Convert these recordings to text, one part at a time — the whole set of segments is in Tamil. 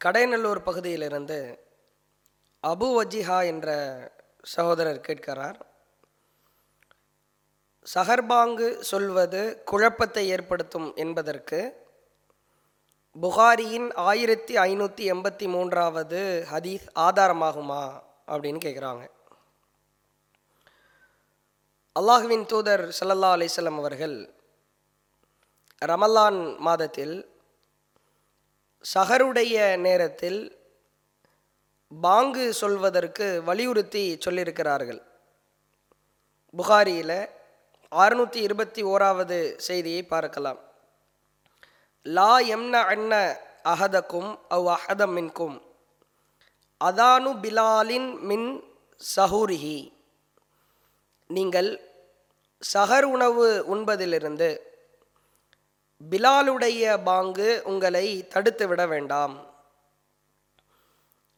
கடைநல்லூர் பகுதியிலிருந்து அபு வஜிஹா என்ற சகோதரர் கேட்கிறார். சஹர்பாங்கு சொல்வது குழப்பத்தை ஏற்படுத்தும் என்பதற்கு புகாரியின் ஆயிரத்தி ஐநூற்றி எண்பத்தி மூன்றாவது ஹதீஸ் ஆதாரமாகுமா அப்படின்னு கேட்குறாங்க. அல்லாஹுவின் தூதர் சல்லல்லா அலைஹி அவர்கள் ரமலான் மாதத்தில் சஹருடைய நேரத்தில் பாங்கு சொல்வதற்கு வலியுறுத்தி சொல்லியிருக்கிறார்கள். புகாரியில் அறுநூற்றி இருபத்தி ஓராவது செய்தியை பார்க்கலாம். லா எம்ன அன்ன அஹதக்கும் அவ் அஹதம் மின்கும். அதானு பிலாலின் மின் சஹூரிஹி. நீங்கள் சஹர் உணவு உண்பதிலிருந்து பிலாலுடைய பாங்கு உங்களை தடுத்து விட வேண்டாம்.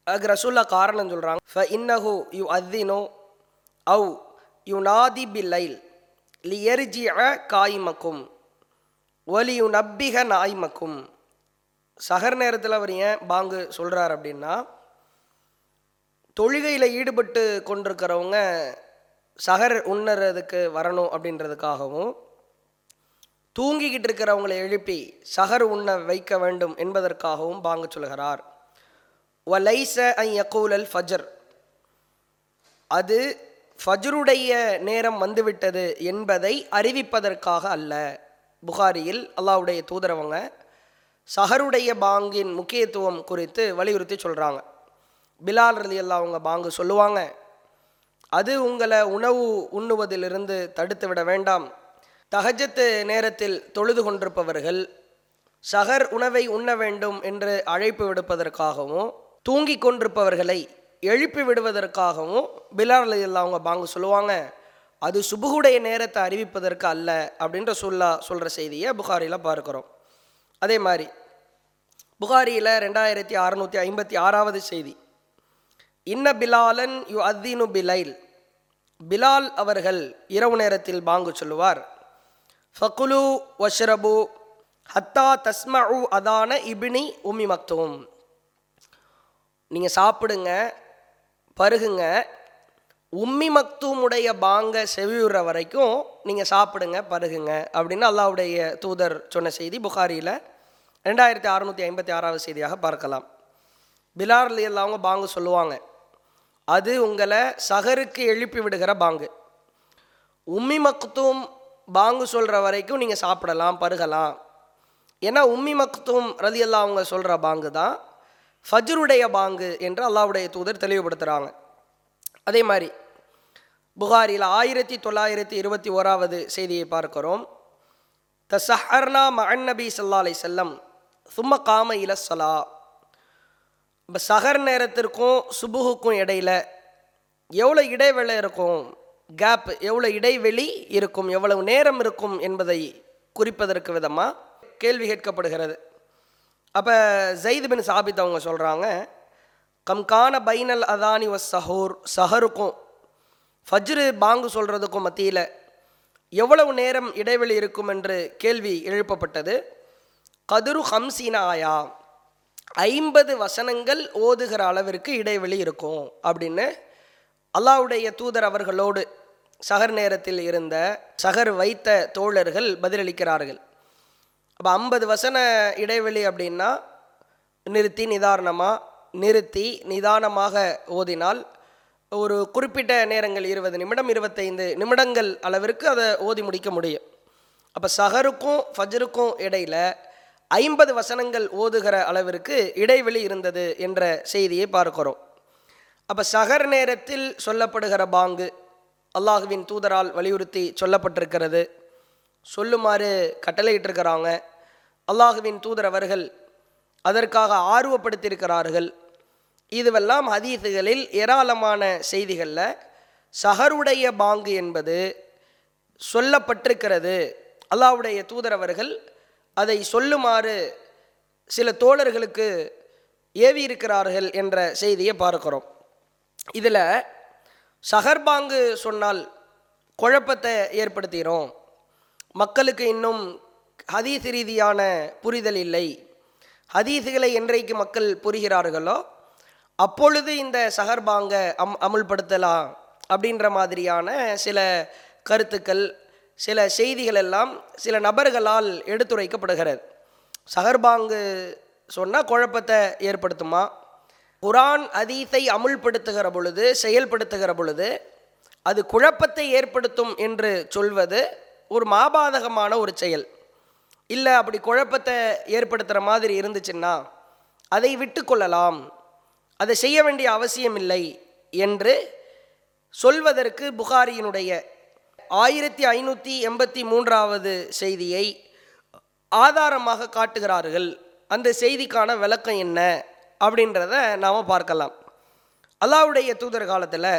அதுக்கு ரசூல்லா காரணம் சொல்கிறாங்க ஃப இன்னஹு யு அத்தினோ அவு யு நாதி பில்லைல் லி எரிஜி அ காய்மக்கும் ஒலி யு நப்பிக நாய்மக்கும். சகர் நேரத்தில் அவர் ஏன் பாங்கு சொல்கிறார் அப்படின்னா தொழுகையில் ஈடுபட்டு கொண்டிருக்கிறவங்க சகர் உண்ணறதுக்கு வரணும் அப்படின்றதுக்காகவும் தூங்கிக்கிட்டு இருக்கிறவங்களை எழுப்பி சகர் உண்ண வைக்க வேண்டும் என்பதற்காகவும் பாங்கு சொல்கிறார் வலைச ஐ யகூலல் ஃபஜர். அது ஃபஜ்ருடைய நேரம் வந்துவிட்டது என்பதை அறிவிப்பதற்காக அல்ல. புகாரியில் அல்லாவுடைய தூதரவங்க சஹருடைய பாங்கின் முக்கியத்துவம் குறித்து வலியுறுத்தி சொல்கிறாங்க பிலால் ரலி அல்லா அவங்க பாங்கு சொல்லுவாங்க அது உங்களை உணவு உண்ணுவதிலிருந்து தடுத்து விட வேண்டாம். தகஜத்து நேரத்தில் தொழுது கொண்டிருப்பவர்கள் சகர் உணவை உண்ண வேண்டும் என்று அழைப்பு விடுப்பதற்காகவும் தூங்கி கொண்டிருப்பவர்களை எழுப்பி விடுவதற்காகவும் பிலால் அவங்க பாங்கு சொல்லுவாங்க. அது சுபுகுடைய நேரத்தை அறிவிப்பதற்கு அல்ல அப்படின்ற சொல்லா சொல்கிற செய்தியை புகாரியில் பார்க்குறோம். அதே மாதிரி புகாரியில் ரெண்டாயிரத்தி அறநூற்றி ஐம்பத்தி ஆறாவது செய்தி. இன்ன பிலாலன் யு அத்தீனு பிலைல். பிலால் அவர்கள் இரவு நேரத்தில் பாங்கு சொல்லுவார். ஃபகுலு வஷ்ரபு ஹத்தா தஸ்மஉ அதான இபினி உமி மக்தும். நீங்கள் சாப்பிடுங்க பருகுங்க. உம்மி மக்தூமுடைய பாங்க செவியுற வரைக்கும் நீங்கள் சாப்பிடுங்க பருகுங்க அப்படின்னு அல்லாவுடைய தூதர் சொன்ன செய்தி புகாரியில் ரெண்டாயிரத்தி அறநூற்றி ஐம்பத்தி ஆறாவது செய்தியாக பார்க்கலாம். பிலார்லி அவங்க பாங்கு சொல்லுவாங்க அது உங்களை சகருக்கு எழுப்பி விடுகிற பாங்கு. உம்மி மக்தூம் பாங்கு சொல்கிற வரைக்கும் நீங்கள் சாப்பிடலாம் பருகலாம். ஏன்னா உம்மி மக்தும் ரதி அல்லா அவங்க சொல்கிற பாங்கு தான். ஃபஜ்ருடைய பாங்கு என்று அல்லாவுடைய தூதர் தெளிவுபடுத்துகிறாங்க அதே மாதிரி புகாரில் ஆயிரத்தி தொள்ளாயிரத்தி இருபத்தி ஓராவது செய்தியை பார்க்கிறோம். த சஹர்னா மகன் நபி சல்லா அலை செல்லம் சும்ம காம இல சலா இப்போ சஹர் நேரத்திற்கும் சுபுகுக்கும் இடையில எவ்வளோ இடைவேளை இருக்கும்? கேப் எவ்வளோ இடைவெளி இருக்கும் எவ்வளவு நேரம் இருக்கும் என்பதை குறிப்பதற்கு விதமாக கேள்வி கேட்கப்படுகிறது. அப்போ ஜெயித் பின் சாபித் அவங்க சொல்கிறாங்க கம்கான பைனல் அதானி வஸ் சஹூர் சஹருக்கும் ஃபஜ்ரு பாங்கு சொல்கிறதுக்கும் மத்தியில் எவ்வளவு நேரம் இடைவெளி இருக்கும் என்று கேள்வி எழுப்பப்பட்டது. கதுரு ஹம்சீன ஆயா ஐம்பது வசனங்கள் ஓதுகிற அளவிற்கு இடைவெளி இருக்கும் அப்படின்னு அல்லாவுடைய தூதர் அவர்களோடு சகர் நேரத்தில் இருந்த சகர் வைத்த தோழர்கள் பதிலளிக்கிறார்கள். அப்போ ஐம்பது வசன இடைவெளி அப்படின்னா நிறுத்தி நிதானமாக நிறுத்தி நிதானமாக ஓதினால் ஒரு குறிப்பிட்ட நேரங்கள் இருபது நிமிடம் இருபத்தைந்து நிமிடங்கள் அளவிற்கு அதை ஓதி முடிக்க முடியும். அப்போ சஹருக்கும் ஃபஜருக்கும் இடையில ஐம்பது வசனங்கள் ஓதுகிற அளவிற்கு இடைவெளி இருந்தது என்ற செய்தியை பார்க்கிறோம். அப்போ சகர் நேரத்தில் சொல்லப்படுகிற பாங்கு அல்லாஹுவின் தூதரால் வலியுறுத்தி சொல்லப்பட்டிருக்கிறது. சொல்லுமாறு கட்டளையிட்டிருக்கிறாங்க. அல்லாஹுவின் தூதர் அவர்கள் அதற்காக ஆர்வப்படுத்தியிருக்கிறார்கள். இதுவெல்லாம் ஹதீஸுகளில் ஏராளமான செய்திகளில் சஹருடைய பாங்கு என்பது சொல்லப்பட்டிருக்கிறது. அல்லாஹ்வுடைய தூதரவர்கள் அதை சொல்லுமாறு சில தோழர்களுக்கு ஏவி இருக்கிறார்கள் என்ற செய்தியை பார்க்கிறோம். இதில் சகர்பாங்கு சொன்னால் குழப்பத்தை ஏற்படுத்திடும் மக்களுக்கு இன்னும் ஹதீஸ் ரீதியான புரிதல் இல்லை. ஹதீஸுகளை என்றைக்கு மக்கள் புரிகிறார்களோ அப்பொழுது இந்த சஹர்பாங்க அம் அமுல்படுத்தலாம் அப்படின்ற மாதிரியான சில கருத்துக்கள் சில செய்திகள் எல்லாம் சில நபர்களால் எடுத்துரைக்கப்படுகிறது. சஹர்பாங்கு சொன்னால் குழப்பத்தை ஏற்படுத்துமா? குரான் அதீத்தை அமுல்படுத்துகிற பொழுது செயல்படுத்துகிற பொழுது அது குழப்பத்தை ஏற்படுத்தும் என்று சொல்வது ஒரு மாபாதகமான ஒரு செயல். இல்லை அப்படி குழப்பத்தை ஏற்படுத்துகிற மாதிரி இருந்துச்சுன்னா அதை விட்டு கொள்ளலாம். அதை செய்ய வேண்டிய அவசியம் இல்லை என்று சொல்வதற்கு புகாரியினுடைய ஆயிரத்தி ஐநூற்றி எண்பத்தி மூன்றாவது செய்தியை ஆதாரமாக காட்டுகிறார்கள். அந்த செய்திக்கான விளக்கம் என்ன? அப்படின்றத நாம் பார்க்கலாம். அல்லாவுடைய தூதர் காலத்தில்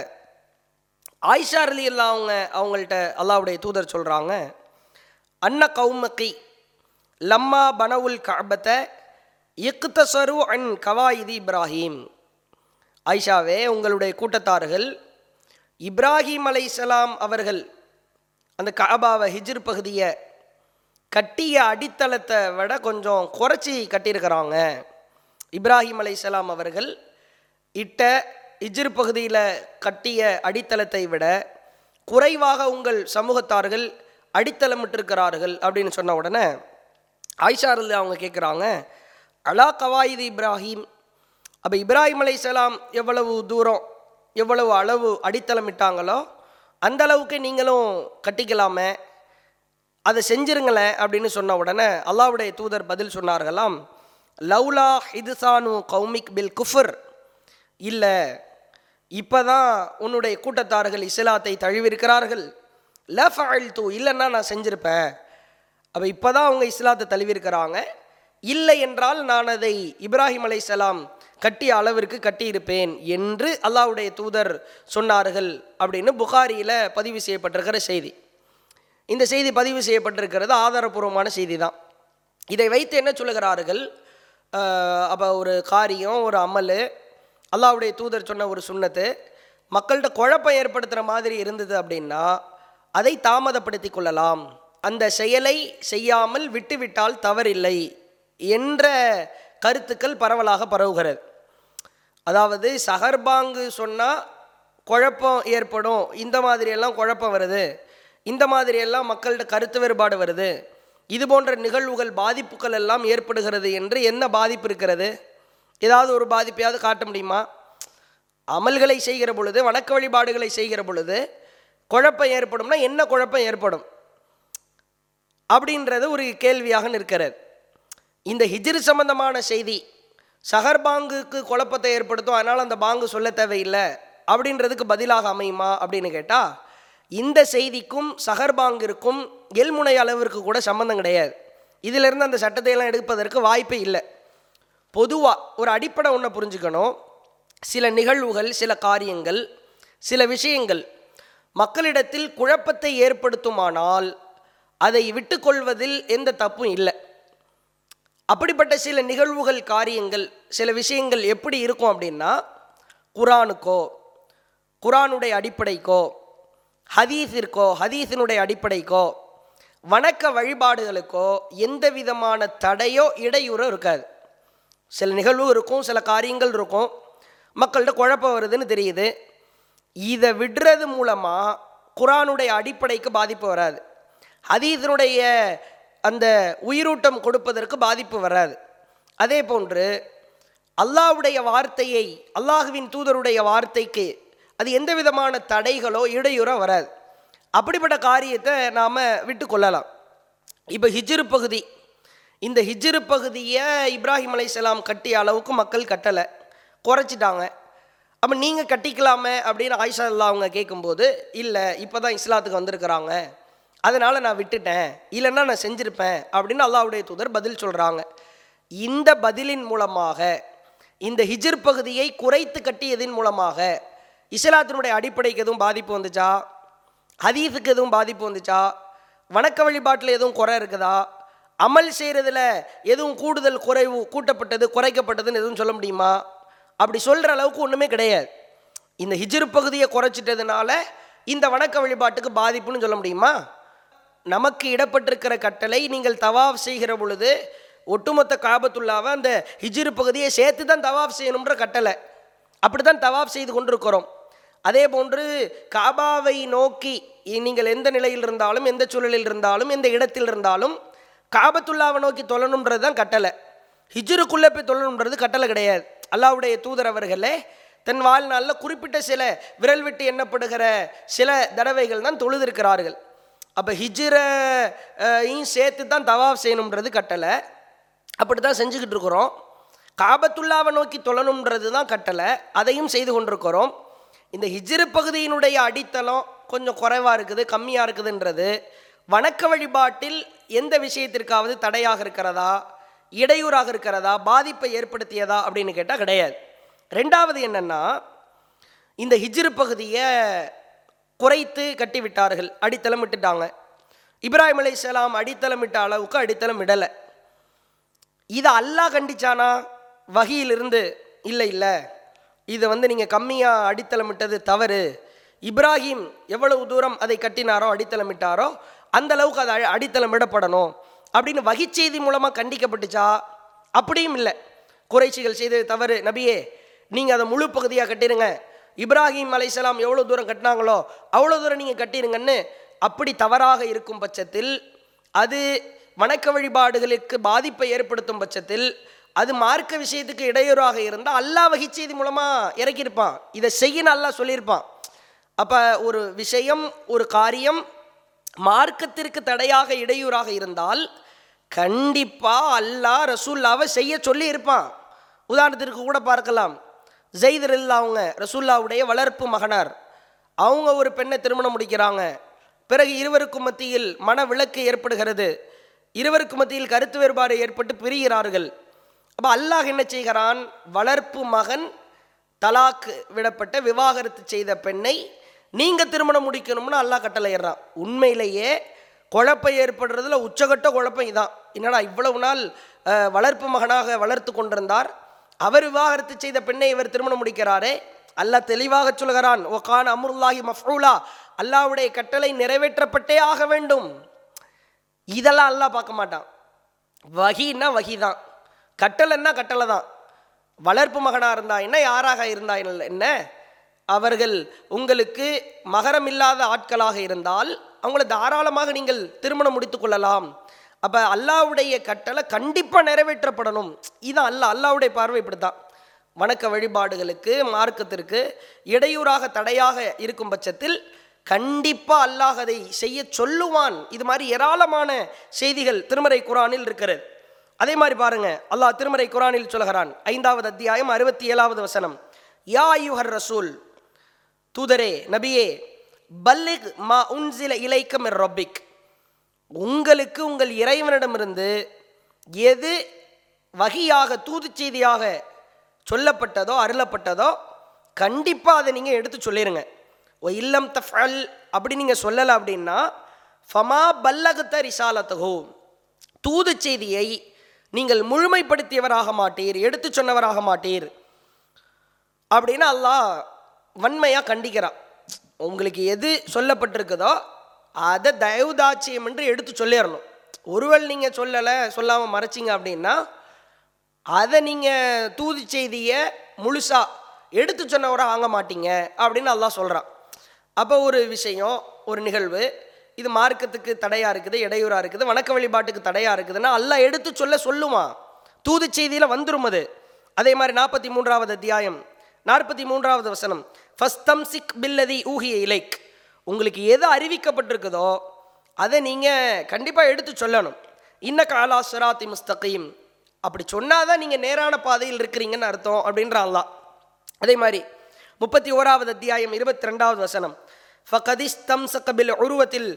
ஆயிஷா அலி இல்லா அவங்க அவங்கள்ட்ட அல்லாவுடைய தூதர் சொல்கிறாங்க அன்ன கௌமக்கி லம்மா பனவுல் கபத்தை இக்தசரு அன் கவாயிதி இப்ராஹிம். ஆயிஷாவே உங்களுடைய கூட்டத்தார்கள் இப்ராஹிம் அலை சலாம் அவர்கள் அந்த கபாவை ஹிஜ்ர் பகுதியை கட்டிய அடித்தளத்தை விட கொஞ்சம் குறைச்சி கட்டியிருக்கிறாங்க. இப்ராஹிம் அலைசலாம் அவர்கள் இட்ட இஜிர் பகுதியில் கட்டிய அடித்தளத்தை விட குறைவாக உங்கள் சமூகத்தார்கள் அடித்தளமிட்டிருக்கிறார்கள் அப்படின்னு சொன்ன உடனே ஆயிஷாரில் அவங்க கேட்குறாங்க அலா கவாயிது இப்ராஹிம்? அப்போ இப்ராஹிம் அலைசலாம் எவ்வளவு தூரம் எவ்வளவு அளவு அடித்தளமிட்டாங்களோ அந்த அளவுக்கு நீங்களும் கட்டிக்கலாமே அதை செஞ்சிருங்களேன் அப்படின்னு சொன்ன உடனே அல்லாவுடைய தூதர் பதில் சொன்னார்களாம் லவ்லா ஹிதுசானு கௌமிக் பில் குஃபர். இல்லை இப்போ தான் உன்னுடைய கூட்டத்தார்கள் இஸ்லாத்தை தழுவிருக்கிறார்கள் லஃப் ஃபஅல் தூ இல்லைன்னா நான் செஞ்சுருப்பேன். அப்போ இப்போ தான் அவங்க இஸ்லாத்தை தழுவிருக்கிறாங்க இல்லை என்றால் நான் அதை இப்ராஹிம் அலைசலாம் கட்டிய அளவிற்கு கட்டியிருப்பேன் என்று அல்லாவுடைய தூதர் சொன்னார்கள் அப்படின்னு புகாரியில் பதிவு செய்யப்பட்டிருக்கிற செய்தி. இந்த செய்தி பதிவு செய்யப்பட்டிருக்கிறது ஆதாரபூர்வமான செய்தி தான் இதை வைத்து என்ன சொல்லுகிறார்கள்? அப்போ ஒரு காரியம் ஒரு அமல். அல்லாவுடைய தூதர் சொன்ன ஒரு சுண்ணத்து மக்கள்கிட்ட குழப்பம் ஏற்படுத்துகிற மாதிரி இருந்தது அப்படின்னா அதை தாமதப்படுத்தி கொள்ளலாம். அந்த செயலை செய்யாமல் விட்டுவிட்டால் தவறில்லை என்ற கருத்துக்கள் பரவலாக பரவுகிறது. அதாவது சஹர்பாங்கு சொன்னால் குழப்பம் ஏற்படும். இந்த மாதிரியெல்லாம் குழப்பம் வருது. இந்த மாதிரியெல்லாம் மக்கள்கிட்ட கருத்து வேறுபாடு வருது. இது போன்ற நிகழ்வுகள் பாதிப்புகள் எல்லாம் ஏற்படுகிறது என்று என்ன பாதிப்பு இருக்கிறது? ஏதாவது ஒரு பாதிப்பையாவது காட்ட முடியுமா? அமல்களை செய்கிற பொழுது வணக்க வழிபாடுகளை செய்கிற பொழுது குழப்பம் ஏற்படும்னா என்ன குழப்பம் ஏற்படும்? அப்படின்றது ஒரு கேள்வியாக நிற்கிறது. இந்த ஹிஜிர் சம்பந்தமான செய்தி சஹர் பாங்குக்கு குழப்பத்தை ஏற்படுத்தும் அதனால் அந்த பாங்கு சொல்ல தேவையில்லை. அப்படின்றதுக்கு பதிலாக அமையுமா அப்படின்னு கேட்டால் இந்த செய்திக்கும் சஹர் பாங்கிற்கும் எல்முனை அளவிற்கு கூட சம்மந்தம் கிடையாது. இதிலிருந்து அந்த சட்டத்தையெல்லாம் எடுப்பதற்கு வாய்ப்பே இல்லை. பொதுவாக ஒரு அடிப்படை ஒன்றை புரிஞ்சுக்கணும். சில நிகழ்வுகள் சில காரியங்கள் சில விஷயங்கள் மக்களிடத்தில் குழப்பத்தை ஏற்படுத்துமானால் அதை விட்டுக்கொள்வதில் எந்த தப்பும் இல்லை. அப்படிப்பட்ட சில நிகழ்வுகள் காரியங்கள் சில விஷயங்கள் எப்படி இருக்கும் அப்படின்னா குரானுக்கோ குரானுடைய அடிப்படைக்கோ ஹதீஸிற்கோ ஹதீஸினுடைய அடிப்படைக்கோ வணக்க வழிபாடுகளுக்கோ எந்த விதமான தடையோ இடையூறோ இருக்காது. சில நிகழ்வு இருக்கும் சில காரியங்கள் இருக்கும். மக்கள்கிட்ட குழப்பம் வருதுன்னு தெரியுது. இதை விடுறது மூலமாக குரானுடைய அடிப்படைக்கு பாதிப்பு வராது. அதீதனுடைய அந்த உயிரூட்டம் கொடுப்பதற்கு பாதிப்பு வராது. அதே போன்று அல்லாஹ்வுடைய வார்த்தையை அல்லாஹுவின் தூதருடைய வார்த்தைக்கு அது எந்த விதமான தடைகளோ இடையூறோ வராது. அப்படிப்பட்ட காரியத்தை நாம் விட்டு கொள்ளலாம். இப்போ ஹிஜ்ரு பகுதி. இந்த ஹிஜ்ரு பகுதியை இப்ராஹிம் அலைசலாம் கட்டிய அளவுக்கு மக்கள் கட்டலை. குறைச்சிட்டாங்க. அப்போ நீங்கள் கட்டிக்கலாமே அப்படின்னு ஆயிஷா அல்லா அவங்க கேட்கும்போது இல்லை இப்போ தான் இஸ்லாத்துக்கு வந்திருக்கிறாங்க. அதனால் நான் விட்டுட்டேன். இல்லைன்னா நான் செஞ்சுருப்பேன். அப்படின்னு அல்லாவுடைய தூதர் பதில் சொல்கிறாங்க இந்த பதிலின் மூலமாக இந்த ஹிஜிர் பகுதியை குறைத்து கட்டியதன் மூலமாக இஸ்லாத்தினுடைய அடிப்படைக்கு எதுவும் பாதிப்பு வந்துச்சா? ஹதீஸுக்கு எதுவும் பாதிப்பு வந்துச்சா? வணக்க வழிபாட்டில் எதுவும் குறை இருக்குதா? அமல் செய்கிறதுல எதுவும் கூடுதல் குறைவு கூட்டப்பட்டது குறைக்கப்பட்டதுன்னு எதுவும் சொல்ல முடியுமா? அப்படி சொல்கிற அளவுக்கு ஒன்றுமே கிடையாது. இந்த ஹிஜிரு பகுதியை குறைச்சிட்டதுனால இந்த வணக்க வழிபாட்டுக்கு பாதிப்புன்னு சொல்ல முடியுமா? நமக்கு இடப்பட்டிருக்கிற கட்டளை நீங்கள் தவாஃப் செய்கிற பொழுது ஒட்டுமொத்த காபத்துள்ளாவை அந்த ஹிஜிரு பகுதியை சேர்த்து தான் தவாஃப் செய்யணுன்ற கட்டளை. அப்படி தான் தவாஃப் செய்து கொண்டிருக்கிறோம். அதே போன்று காபாவை நோக்கி நீங்கள் எந்த நிலையில் இருந்தாலும் எந்த சூழலில் இருந்தாலும் எந்த இடத்தில் இருந்தாலும் காபத்துல்லாவை நோக்கி தொழணுன்றது தான் கட்டளை. ஹிஜ்ருக்குள்ளே போய் தொழணுன்றது கட்டளை கிடையாது. அல்லாவுடைய தூதர் அவர்களே தன் வாழ்நாளில் குறிப்பிட்ட சில விரல் விட்டு எண்ணப்படுகிற சில தடவைகள் தான் தொழுதிருக்கிறார்கள். அப்போ ஹிஜ்ரையும் சேர்த்து தான் தவாப் செய்யணுன்றது கட்டளை. அப்படி தான் செஞ்சுக்கிட்டு இருக்கிறோம். காபத்துல்லாவை நோக்கி தொழணுன்றது தான் கட்டளை. அதையும் செய்து கொண்டிருக்கிறோம். இந்த ஹிஜ்ரு பகுதியினுடைய அடித்தளம் கொஞ்சம் குறைவாக இருக்குது கம்மியாக இருக்குதுன்றது. வணக்க வழிபாட்டில் எந்த விஷயத்திற்காவது தடையாக இருக்கிறதா? இடையூறாக இருக்கிறதா? பாதிப்பை ஏற்படுத்தியதா? அப்படின்னு கேட்டால் கிடையாது. ரெண்டாவது என்னென்னா இந்த ஹிஜ்ரு பகுதியை குறைத்து கட்டிவிட்டார்கள் அடித்தளம் விட்டுட்டாங்க. இப்ராஹிம் அலைஹிஸ்ஸலாம் அடித்தளம் இட்ட அளவுக்கு அடித்தளம் இடலை இதை அல்லாஹ் கண்டிச்சானா? வகையிலிருந்து இல்லை இல்லை. இதை வந்து நீங்கள் கம்மியாக அடித்தளமிட்டது தவறு. இப்ராஹிம் எவ்வளவு தூரம் அதை கட்டினாரோ அடித்தளமிட்டாரோ அந்த அளவுக்கு அது அ- அடித்தளமிடப்படணும். அப்படின்னு வகிச்செய்தி மூலமாக கண்டிக்கப்பட்டுச்சா? அப்படியும் இல்லை. குறைச்சிகள் செய்தது தவறு. நபியே நீங்கள் அதை முழு பகுதியாக கட்டிடுங்க இப்ராஹிம் அலைசலாம் எவ்வளோ தூரம் கட்டினாங்களோ அவ்வளோ தூரம் நீங்கள் கட்டிடுங்கன்னு அப்படி தவறாக இருக்கும் பட்சத்தில் அது வணக்க வழிபாடுகளுக்கு பாதிப்பை ஏற்படுத்தும் பட்சத்தில் அது மார்க்க விஷயத்துக்கு இடையூறாக இருந்தால் அல்லாஹ் வகை செய்தி மூலமாக இறக்கியிருப்பான். இதை செய்யணும் அல்லா சொல்லியிருப்பான். அப்போ ஒரு விஷயம் ஒரு காரியம் மார்க்கத்திற்கு தடையாக இடையூறாக இருந்தால் கண்டிப்பாக அல்லாஹ் ரசூல்லாவை செய்ய சொல்லி இருப்பான் உதாரணத்திற்கு கூட பார்க்கலாம். ஜெயிதர் இல்லா அவங்க ரசூல்லாவுடைய வளர்ப்பு மகனார். அவங்க ஒரு பெண்ணை திருமணம் முடிக்கிறாங்க. பிறகு இருவருக்கும் மத்தியில் மன விளக்கு ஏற்படுகிறது. இருவருக்கு மத்தியில் கருத்து வேறுபாடு ஏற்பட்டு பிரிகிறார்கள். அப்போ அல்லாஹ் என்ன செய்கிறான்? வளர்ப்பு மகன் தலாக்கு விடப்பட்ட விவாகரத்து செய்த பெண்ணை நீங்கள் திருமணம் முடிக்கணும்னு அல்லாஹ் கட்டளையிடுறான். உண்மையிலேயே குழப்பம் ஏற்படுறதுல உச்சகட்ட குழப்பம் இதான். என்னடா இவ்வளவு நாள் வளர்ப்பு மகனாக வளர்த்து கொண்டிருந்தார். அவர் விவாகரத்து செய்த பெண்ணை இவர் திருமணம் முடிக்கிறாரே. அல்லாஹ் தெளிவாக சொல்கிறான் ஓ கான் அம்ருல்லாஹி மஃபூலா அல்லாஹ்வுடைய கட்டளை நிறைவேற்றப்பட்டே ஆக வேண்டும். இதெல்லாம் அல்லாஹ் பார்க்க மாட்டான். வகின்னா வகி தான் கட்டளைன்னா கட்டளை தான் வளர்ப்பு மகனாக இருந்தா என்ன யாராக இருந்தா என்ன- என்ன? அவர்கள் உங்களுக்கு மகரம் இல்லாத ஆட்களாக இருந்தால் அவங்கள தாராளமாக நீங்கள் திருமணம் முடித்துக் கொள்ளலாம். அப்போ அல்லாவுடைய கட்டளை கண்டிப்பாக நிறைவேற்றப்படணும். இதுதான் அல்லாஹ் அல்லாவுடைய பார்வை இப்படி தான் வணக்க வழிபாடுகளுக்கு மார்க்கத்திற்கு இடையூறாக தடையாக இருக்கும் பட்சத்தில் கண்டிப்பாக அல்லாஹ் அதை செய்ய சொல்லுவான். இது மாதிரி ஏராளமான செய்திகள் திருமறை குரானில் இருக்கிறது. அதே மாதிரி பாருங்க அல்லாஹ் திருமறை குரானில் சொல்கிறான் ஐந்தாவது அத்தியாயம் அறுபத்தி ஏழாவது வசனம். யா யுஹர் ரசூல் தூதரே நபியே பல்லிக் மா உன்சில இலைக்கம் ரொபிக் உங்களுக்கு உங்கள் இறைவனிடமிருந்து எது வகையாக தூது செய்தியாக சொல்லப்பட்டதோ அருளப்பட்டதோ கண்டிப்பாக அதை நீங்கள் எடுத்து சொல்லிடுங்க ஓ இல்லம் தஃபல் அப்படி நீங்கள் சொல்லலை அப்படின்னா ஃபமா பல்லகுத்த ரிசாலத்தகோ தூது செய்தியை நீங்கள் முழுமைப்படுத்தியவராக மாட்டீர் எடுத்து சொன்னவராக மாட்டீர். அப்படின்னு அல்லாஹ் வன்மையாக கண்டிக்கிறான். உங்களுக்கு எது சொல்லப்பட்டிருக்குதோ அதை தயவுதாட்சியம் என்று எடுத்து சொல்லிடணும் ஒருவேள் நீங்கள் சொல்லலை சொல்லாமல் மறைச்சிங்க அப்படின்னா அதை நீங்கள் தூது செய்தியை முழுசாக எடுத்து சொன்னவராக ஆங்க மாட்டீங்க அப்படின்னு அல்லாஹ் சொல்கிறான் அப்போ ஒரு விஷயம் ஒரு நிகழ்வு இது மார்க்கத்துக்கு தடையாக இருக்குது இடையூறாக இருக்குது வணக்க வழிபாட்டுக்கு தடையாக இருக்குதுன்னா அல்லாஹ் எடுத்து சொல்ல சொல்லுவான் தூது செய்தியில் வந்துரும் அது. அதே மாதிரி நாற்பத்தி மூன்றாவது அத்தியாயம் நாற்பத்தி மூன்றாவது வசனம். ஃபஸ்தம் சிக் பில்லதி ஊகிய இலைக். உங்களுக்கு எது அறிவிக்கப்பட்டிருக்குதோ அதை நீங்கள் கண்டிப்பாக எடுத்து சொல்லணும். இன்ன காலா சுராத்தி முஸ்தகீம். அப்படி சொன்னாதான் நீங்கள் நேரான பாதையில் இருக்கிறீங்கன்னு அர்த்தம் அப்படின்றான்லாம் அதே மாதிரி முப்பத்தி ஓராவது அத்தியாயம் இருபத்தி ரெண்டாவது வசனம். ஃபகதிஸ்தம் சக்கபில் உருவத்தில்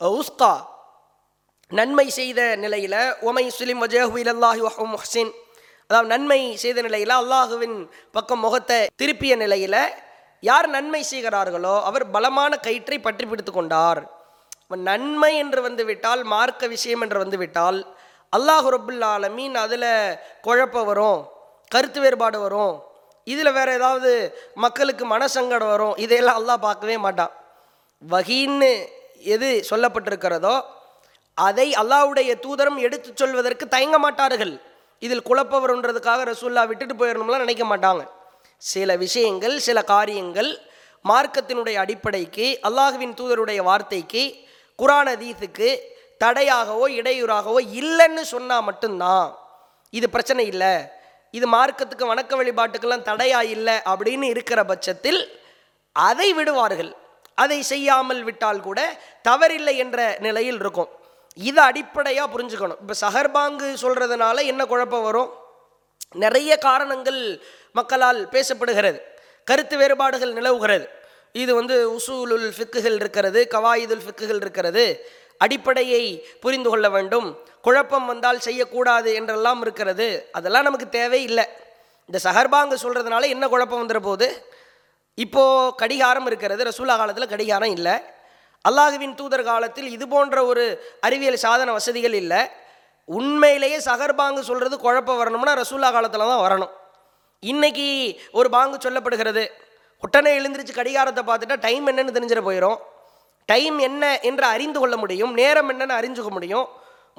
உஸ்கா நன்மை செய்த நிலையில் ஒமை சுலிம் வஜேஹு இலல்லாஹி வஹு முஹ்சின் அதாவது நன்மை செய்த நிலையில் அல்லாஹுவின் பக்கம் முகத்தை திருப்பிய நிலையில் யார் நன்மை செய்கிறார்களோ அவர் பலமான கயிற்றை பற்றி பிடித்து கொண்டார். நன்மை என்று வந்து விட்டால் மார்க்க விஷயம் என்று வந்துவிட்டால் அல்லாஹு ரபுல் ஆலமீன் அதில் குழப்பம் வரும் கருத்து வேறுபாடு வரும் இதில் வேறு ஏதாவது மக்களுக்கு மனசங்கடம் வரும் இதையெல்லாம் அல்லாஹ் பார்க்கவே மாட்டான். வகின்னு எது சொல்லப்பட்டிருக்கிறதோ அதை அல்லாஹ்வுடைய தூதரும் எடுத்துச் சொல்வதற்கு தயங்க மாட்டார்கள். இதில் குழப்பவருன்றதுக்காக ரசூல்லா விட்டுட்டு போயிடணும்லாம் நினைக்க மாட்டாங்க. சில விஷயங்கள் சில காரியங்கள் மார்க்கத்தினுடைய அடிப்படைக்கு அல்லாஹுவின் தூதருடைய வார்த்தைக்கு குரான் அதீத்துக்கு தடையாகவோ இடையூறாகவோ இல்லைன்னு சொன்னால் மட்டும்தான். இது பிரச்சனை இல்லை. இது மார்க்கத்துக்கு வணக்க வழிபாட்டுக்கெல்லாம் தடையா இல்லை அப்படின்னு இருக்கிற பட்சத்தில் அதை விடுவார்கள். அதை செய்யாமல் விட்டால் கூட தவறில்லை என்ற நிலையில் இருக்கும். இதை அடிப்படையாக புரிஞ்சுக்கணும். இப்போ சஹர்பாங்கு சொல்கிறதுனால என்ன குழப்பம் வரும்? நிறைய காரணங்கள் மக்களால் பேசப்படுகிறது. கருத்து வேறுபாடுகள் நிலவுகிறது. இது வந்து உசூலுல் ஃபிக்குகள் இருக்கிறது கவாயுதுல் ஃபிக்குகள் இருக்கிறது. அடிப்படையை புரிந்து கொள்ள வேண்டும். குழப்பம் வந்தால் செய்யக்கூடாது என்றெல்லாம் இருக்கிறது. அதெல்லாம் நமக்கு தேவையில்லை. இந்த சஹர்பாங்கு சொல்கிறதுனால என்ன குழப்பம் வந்துடுற போது இப்போது கடிகாரம் இருக்கிறது ரசூலா காலத்தில் கடிகாரம் இல்லை. அல்லாஹுவின் தூதர் காலத்தில் இது போன்ற ஒரு அறிவியல் சாதன வசதிகள் இல்லை. உண்மையிலேயே சகர்பாங்கு சொல்கிறது குழப்பம் வரணும்னா ரசூலா காலத்தில் தான் வரணும். இன்றைக்கி ஒரு பாங்கு சொல்லப்படுகிறது உடனே எழுந்திரிச்சு கடிகாரத்தை பார்த்துட்டா டைம் என்னன்னு தெரிஞ்சிட போயிடும் டைம் என்ன என்று அறிந்து கொள்ள முடியும் நேரம் என்னன்னு அறிஞ்சுக்க முடியும்.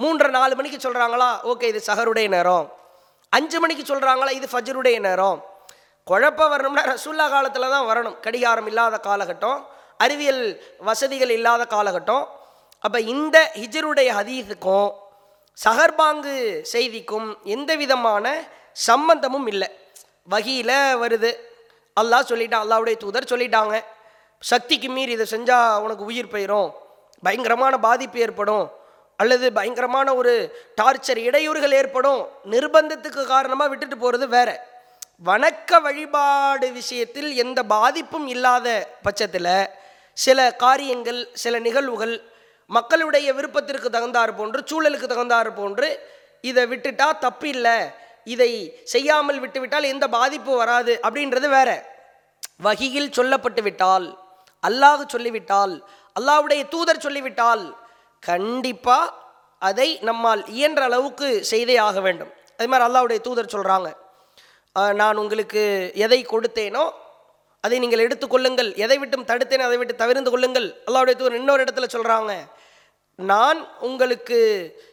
மூன்று நாலு மணிக்கு சொல்கிறாங்களா ஓகே இது சகருடைய நேரம். அஞ்சு மணிக்கு சொல்கிறாங்களா இது ஃபஜருடைய நேரம். குழப்பம் வரணும்னா ரசூல்லா காலத்தில் தான் வரணும். கடிகாரம் இல்லாத காலகட்டம் அறிவியல் வசதிகள் இல்லாத காலகட்டம். அப்போ இந்த ஹிஜருடைய ஹதீஸுக்கும் சஹர்பாங்கு செய்திக்கும் எந்த விதமான சம்பந்தமும் இல்லை. வகையில் வருது. அல்லாஹ் சொல்லிட்டான் அல்லாவுடைய தூதர் சொல்லிட்டாங்க. சக்திக்கு மீறி இதை செஞ்சால் உனக்கு உயிர் போயிடும் பயங்கரமான பாதிப்பு ஏற்படும். அல்லது பயங்கரமான ஒரு டார்ச்சர் இடையூறுகள் ஏற்படும். நிர்பந்தத்துக்கு காரணமாக விட்டுட்டு போகிறது வேறு. வணக்க வழிபாடு விஷயத்தில் எந்த பாதிப்பும் இல்லாத பட்சத்தில் சில காரியங்கள் சில நிகழ்வுகள் மக்களுடைய விருப்பத்திற்கு தகுந்தாற் போன்று சூழலுக்கு தகுந்தாறு போன்று இதை விட்டுட்டா தப்பு இல்லை. இதை செய்யாமல் விட்டுவிட்டால் எந்த பாதிப்பும் வராது அப்படின்றது வேற. வகையில் சொல்லப்பட்டு விட்டால் அல்லாஹ் சொல்லிவிட்டால் அல்லாவுடைய தூதர் சொல்லிவிட்டால் கண்டிப்பாக அதை நம்மால் இயன்ற அளவுக்கு செய்தே ஆக வேண்டும். அது மாதிரி அல்லாவுடைய தூதர் சொல்கிறாங்க நான் உங்களுக்கு எதை கொடுத்தேனோ அதை நீங்கள் எடுத்துக்கொள்ளுங்கள் எதை விட்டும் தடுத்தேன் அதை விட்டு தவிர்ந்து கொள்ளுங்கள். அல்லாவுடைய தூர் இன்னொரு இடத்துல சொல்கிறாங்க நான் உங்களுக்கு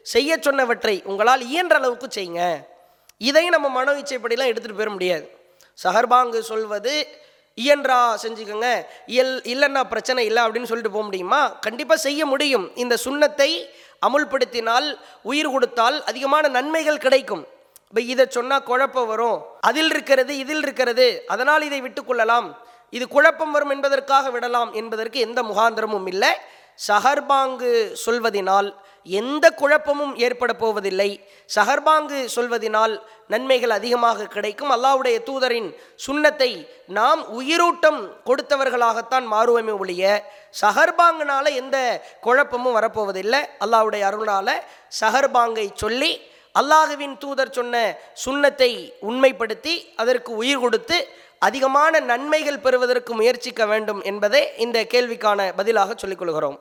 செய்ய சொன்னவற்றை உங்களால் இயன்ற அளவுக்கு செய்யுங்க. இதை நம்ம மன இச்சைப்படிலாம் எடுத்துகிட்டு போயிட முடியாது. சஹர்பாங்கு சொல்வது இயன்றா செஞ்சுக்கோங்க. இயல் இல்லைன்னா பிரச்சனை இல்லை அப்படின்னு சொல்லிட்டு போக முடியுமா? கண்டிப்பாக செய்ய முடியும். இந்த சுண்ணத்தை அமுல்படுத்தினால் உயிர் கொடுத்தால் அதிகமான நன்மைகள் கிடைக்கும். இதை சொன்னால் குழப்பம் வரும். அதில் இருக்கிறது இதில் இருக்கிறது. அதனால் இதை விட்டுக்கொள்ளலாம் இது குழப்பம் வரும் என்பதற்காக விடலாம் என்பதற்கு எந்த முகாந்திரமும் இல்லை. சஹர்பாங்கு சொல்வதினால் எந்த குழப்பமும் ஏற்பட போவதில்லை. சஹர்பாங்கு சொல்வதினால் நன்மைகள் அதிகமாக கிடைக்கும். அல்லாவுடைய தூதரின் சுண்ணத்தை நாம் உயிரூட்டம் கொடுத்தவர்களாகத்தான் மாறுவோமே ஒழிய சஹர்பாங்குனால எந்த குழப்பமும் வரப்போவதில்லை. அல்லாவுடைய அருளால் சஹர்பாங்கை சொல்லி அல்லாஹுவின் தூதர் சொன்ன சுண்ணத்தை உண்மைப்படுத்தி அதற்கு உயிர் கொடுத்து அதிகமான நன்மைகள் பெறுவதற்கு முயற்சிக்க வேண்டும் என்பதே இந்த கேள்விக்கான பதிலாக சொல்லிக் கொள்கிறோம்.